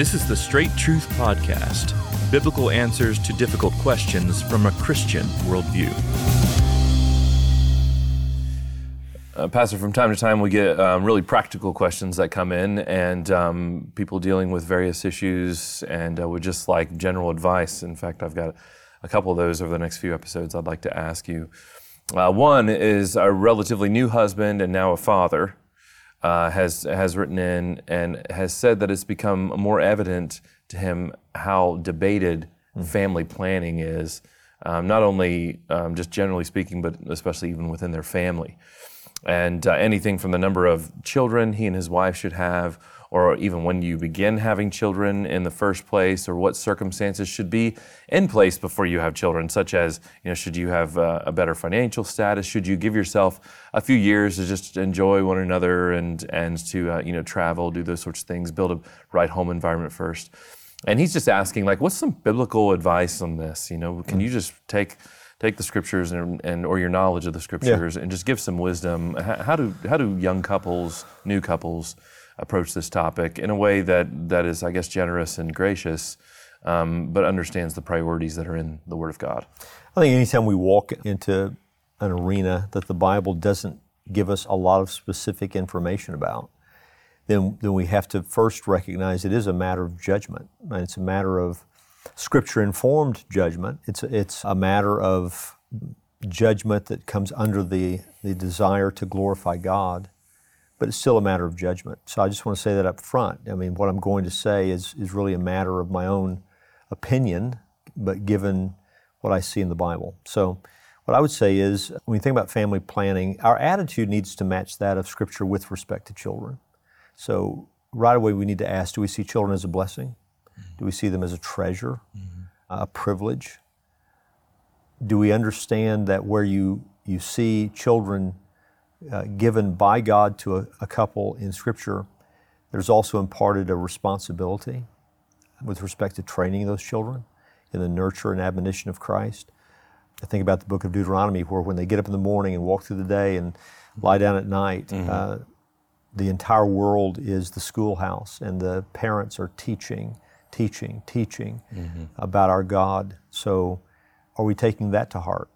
This is the Straight Truth Podcast biblical answers to difficult questions from a Christian worldview. Uh, Pastor, from time to time we get um, really practical questions that come in, and um, people dealing with various issues and uh, would just like general advice. In fact, I've got a couple of those over the next few episodes I'd like to ask you. Uh, one is a relatively new husband and now a father uh, has has written in and has said that it's become more evident to him how debated mm. family planning is, um, not only um, just generally speaking, but especially even within their family. And uh, anything from the number of children he and his wife should have, or even when you begin having children in the first place, or what circumstances should be in place before you have children, such as, you know, should you have uh, a better financial status? Should you give yourself a few years to just enjoy one another and, and to, uh, you know, travel, do those sorts of things, build a right home environment first? And he's just asking, like, what's some biblical advice on this? You know, can mm. you just take take the scriptures and, and or your knowledge of the scriptures yeah. and just give some wisdom? How, how do how do young couples, new couples, approach this topic in a way that, that is, I guess, generous and gracious, um, but understands the priorities that are in the Word of God. I think anytime we walk into an arena that the Bible doesn't give us a lot of specific information about, then, then we have to first recognize it is a matter of judgment. And it's a matter of scripture informed judgment. It's, it's a matter of judgment that comes under the, the desire to glorify God but it's still a matter of judgment. So I just want to say that up front. I mean, what I'm going to say is, is really a matter of my own opinion, but given what I see in the Bible. So what I would say is when you think about family planning, our attitude needs to match that of Scripture with respect to children. So right away, we need to ask do we see children as a blessing? Mm-hmm. Do we see them as a treasure, mm-hmm. a privilege? Do we understand that where you, you see children uh, given by God to a, a couple in Scripture, there's also imparted a responsibility with respect to training those children in the nurture and admonition of Christ. I think about the book of Deuteronomy, where when they get up in the morning and walk through the day and lie down at night, mm-hmm. uh, the entire world is the schoolhouse, and the parents are teaching, teaching, teaching mm-hmm. about our God. So, are we taking that to heart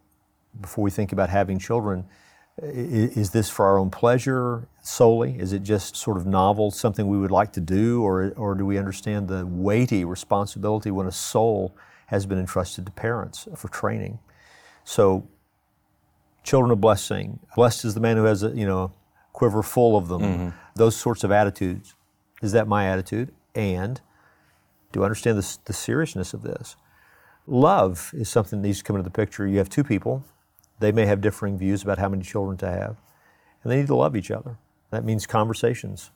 before we think about having children? Is this for our own pleasure solely? Is it just sort of novel, something we would like to do, or, or do we understand the weighty responsibility when a soul has been entrusted to parents for training? So, children of blessing. Blessed is the man who has a you know quiver full of them. Mm-hmm. Those sorts of attitudes. Is that my attitude? And do I understand the, the seriousness of this? Love is something that needs to come into the picture. You have two people they may have differing views about how many children to have, and they need to love each other. That means conversations.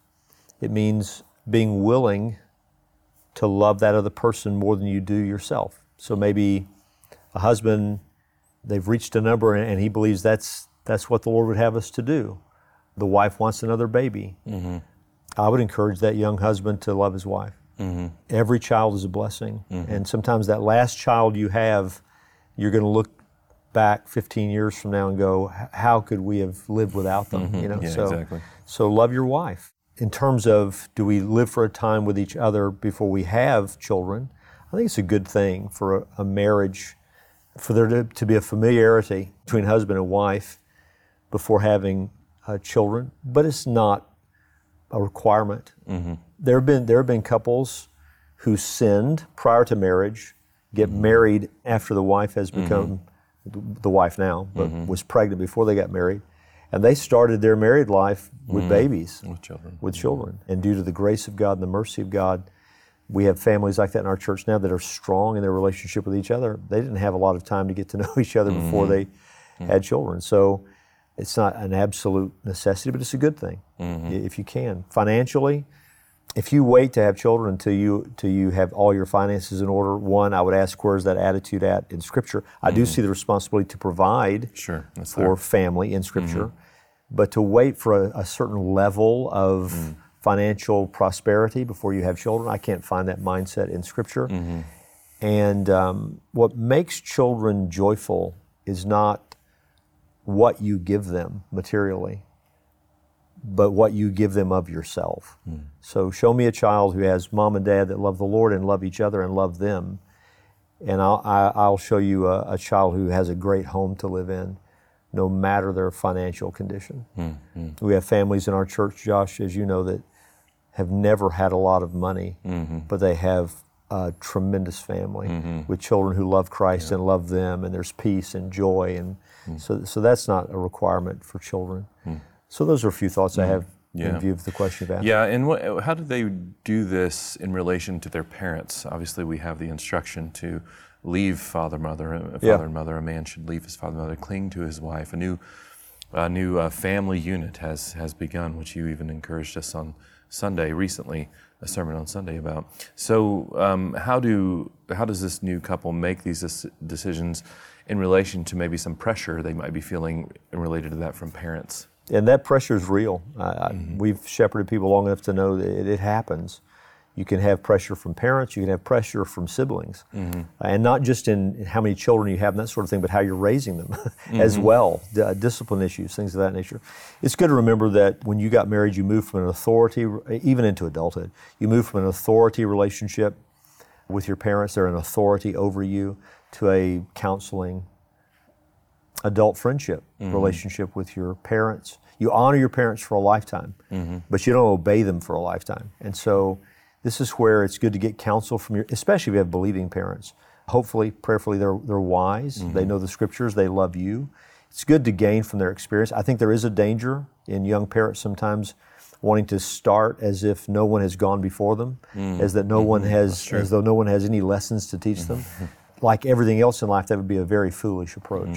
It means being willing to love that other person more than you do yourself. So maybe a husband, they've reached a number and he believes that's, that's what the Lord would have us to do. The wife wants another baby. Mm-hmm. I would encourage that young husband to love his wife. Mm-hmm. Every child is a blessing. Mm-hmm. And sometimes that last child you have, you're going to look back 15 years from now and go, how could we have lived without them? Mm-hmm. You know, yeah, so exactly. so love your wife. In terms of do we live for a time with each other before we have children? I think it's a good thing for a, a marriage, for there to, to, be a familiarity between husband and wife before having uh, children, but it's not a requirement. Mm-hmm. There have been there have been couples who sinned prior to marriage, get mm-hmm. married after the wife has mm-hmm. become the wife now, but mm-hmm. was pregnant before they got married. And they started their married life with mm-hmm. babies, with children. With children. And due to the grace of God and the mercy of God, we have families like that in our church now that are strong in their relationship with each other. They didn't have a lot of time to get to know each other mm-hmm. before they mm-hmm. had children. So it's not an absolute necessity, but it's a good thing mm-hmm. if you can. Financially, if you wait to have children until you until you have all your finances in order, one, I would ask where's that attitude at in Scripture. I mm-hmm. do see the responsibility to provide sure, for there. family in Scripture, mm-hmm. but to wait for a, a certain level of mm. financial prosperity before you have children, I can't find that mindset in Scripture. Mm-hmm. And um, what makes children joyful is not what you give them materially, but what you give them of yourself. Hmm. So show me a child who has mom and dad that love the Lord and love each other and love them, and I'll, I- I'll show you a, a child who has a great home to live in, no matter their financial condition. Hmm, hmm. We have families in our church, Josh, as you know, that have never had a lot of money, mm-hmm. but they have a tremendous family mm-hmm. with children who love Christ and love them, and there's peace and joy, and mm. so so that's not a requirement for children. So those are a few thoughts I have Yeah. in view of the question you've asked. Yeah, and what, how do they do this in relation to their parents? Obviously, we have the instruction to leave father, mother, uh, father Yeah. and mother. A man should leave his father, and mother, cling to his wife. A new, a new uh, family unit has has begun, which you even encouraged us on Sunday recently, a sermon on Sunday about. So, um, how do how does this new couple make these decisions in relation to maybe some pressure they might be feeling related to that from parents? And that pressure is real. I, we've shepherded people long enough to know that it, it happens. You can have pressure from parents, you can have pressure from siblings, Uh, and not just in how many children you have and that sort of thing, but how you're raising them as well. D- uh, discipline issues, things of that nature. It's good to remember that when you got married, you moved from an authority, even into adulthood, you moved from an authority relationship with your parents, they're an authority over you, to a counseling, adult friendship mm-hmm. relationship with your parents. You honor your parents for a lifetime, mm-hmm. but you don't obey them for a lifetime. And so, this is where it's good to get counsel from your, especially if you have believing parents. Hopefully, prayerfully, they're, they're wise. They mm-hmm. know the scriptures. They love you. It's good to gain from their experience. I think there is a danger in young parents sometimes wanting to start as if no one has gone before them, mm. as that no one has, as though no one has any lessons to teach them. like everything else in life, that would be a very foolish approach.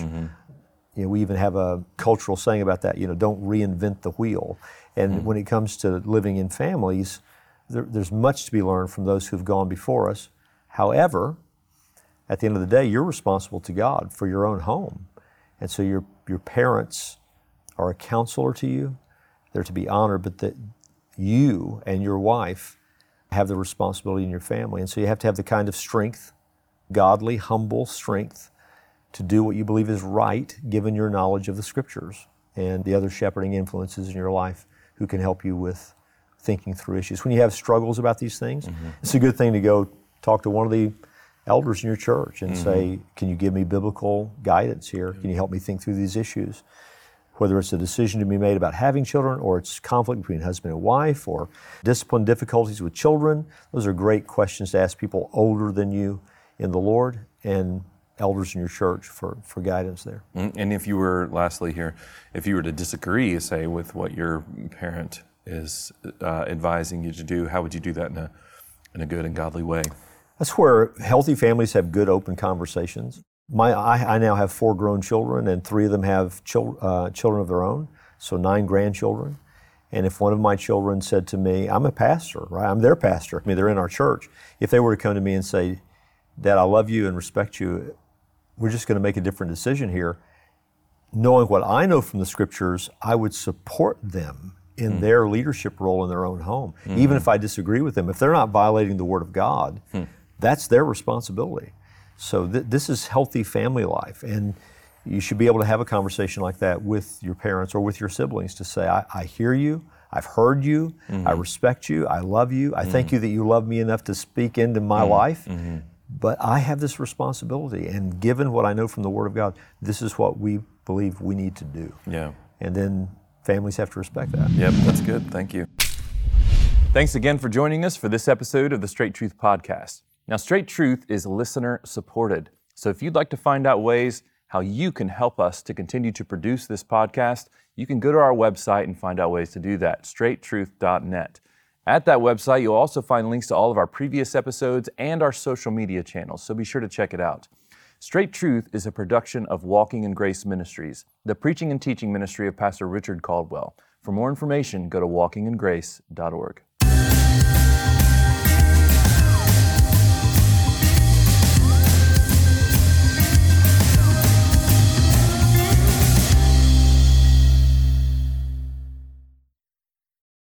You know, we even have a cultural saying about that. You know, don't reinvent the wheel. And hmm. when it comes to living in families, there, there's much to be learned from those who've gone before us. However, at the end of the day, you're responsible to God for your own home, and so your your parents are a counselor to you. They're to be honored, but that you and your wife have the responsibility in your family, and so you have to have the kind of strength, godly, humble strength to do what you believe is right given your knowledge of the scriptures and the other shepherding influences in your life who can help you with thinking through issues. When you have struggles about these things, mm-hmm. it's a good thing to go talk to one of the elders in your church and mm-hmm. say, Can you give me biblical guidance here? Can you help me think through these issues? Whether it's a decision to be made about having children or it's conflict between husband and wife or discipline difficulties with children, those are great questions to ask people older than you in the Lord and elders in your church for, for guidance there. Mm, And if you were, lastly here, if you were to disagree, say, with what your parent is uh, advising you to do, how would you do that in a, in a good and godly way? That's where healthy families have good open conversations. My, I, I now have four grown children, and three of them have chil- uh, children of their own, so nine grandchildren. And if one of my children said to me, I'm a pastor, right? I'm their pastor. I mean, they're in our church. If they were to come to me and say, Dad, I love you and respect you, we're just going to make a different decision here. Knowing what I know from the scriptures, I would support them in hmm. their leadership role in their own home, even if hmm. I disagree with them. If they're not violating the Word of God, hmm. that's their responsibility. So th- this is healthy family life, and you should be able to have a conversation like that with your parents or with your siblings to say, "I, I hear you. I've heard you. I mm-hmm. respect you. I love you. I thank mm-hmm. you that you love me enough to speak into my mm-hmm. life." But I have this responsibility, and given what I know from the Word of God, this is what we believe we need to do. Yeah. And then families have to respect that. Yep, that's good. Thank you. Thanks again for joining us for this episode of the Straight Truth Podcast. Now, Straight Truth is listener supported. So if you'd like to find out ways how you can help us to continue to produce this podcast, you can go to our website and find out ways to do that, straighttruth.net. At that website, you'll also find links to all of our previous episodes and our social media channels, so be sure to check it out. Straight Truth is a production of Walking in Grace Ministries, the preaching and teaching ministry of Pastor Richard Caldwell. For more information, go to walkingingrace.org.